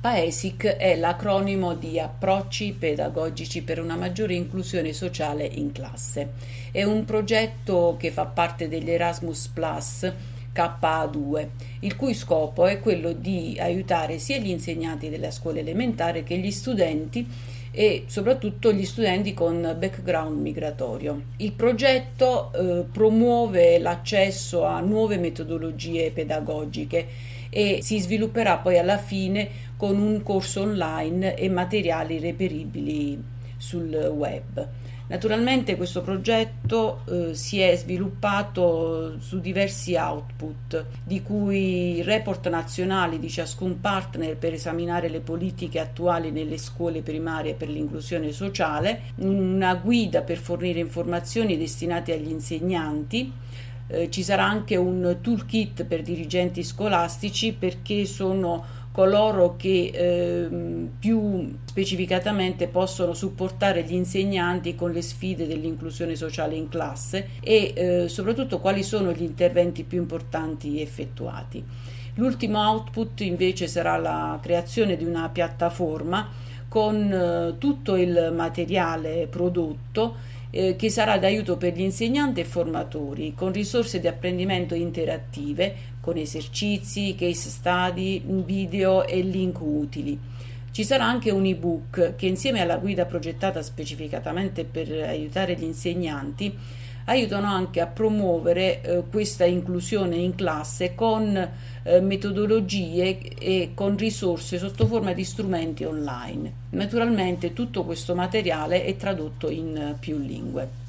PAESIC è l'acronimo di Approcci pedagogici per una maggiore inclusione sociale in classe. È un progetto che fa parte degli Erasmus Plus KA2, il cui scopo è quello di aiutare sia gli insegnanti della scuola elementare che gli studenti e soprattutto gli studenti con background migratorio. Il progetto eh, promuove l'accesso a nuove metodologie pedagogiche e si svilupperà poi alla fine con un corso online e materiali reperibili sul web. Naturalmente questo progetto eh, si è sviluppato su diversi output, di cui report nazionali di ciascun partner per esaminare le politiche attuali nelle scuole primarie per l'inclusione sociale, una guida per fornire informazioni destinate agli insegnanti, eh, ci sarà anche un toolkit per dirigenti scolastici perché sono coloro che eh, più specificatamente possono supportare gli insegnanti con le sfide dell'inclusione sociale in classe e eh, soprattutto quali sono gli interventi più importanti effettuati. L'ultimo output invece sarà la creazione di una piattaforma con eh, tutto il materiale prodotto eh, che sarà d'aiuto per gli insegnanti e formatori, con risorse di apprendimento interattive, con esercizi, case study, video e link utili. Ci sarà anche un ebook che insieme alla guida progettata specificatamente per aiutare gli insegnanti aiutano anche a promuovere eh, questa inclusione in classe con eh, metodologie e con risorse sotto forma di strumenti online. Naturalmente tutto questo materiale è tradotto in più lingue.